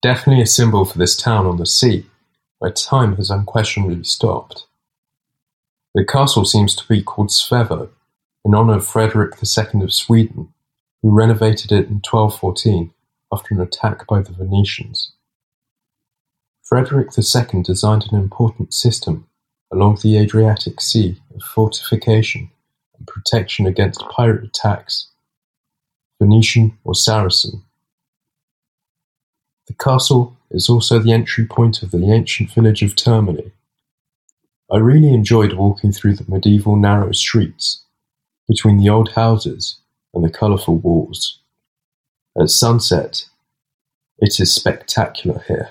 Definitely a symbol for this town on the sea, where time has unquestionably stopped. The castle seems to be called Svevo, in honor of Frederick II of Sweden, who renovated it in 1214 after an attack by the Venetians. Frederick II designed an important system along the Adriatic Sea of fortification and protection against pirate attacks, Venetian or Saracen. The castle is also the entry point of the ancient village of Termoli. I really enjoyed walking through the medieval narrow streets, between the old houses and the colourful walls. At sunset, it is spectacular here.